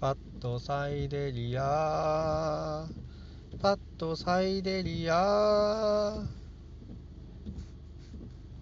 パッドサイデリア。パッドサイデリア。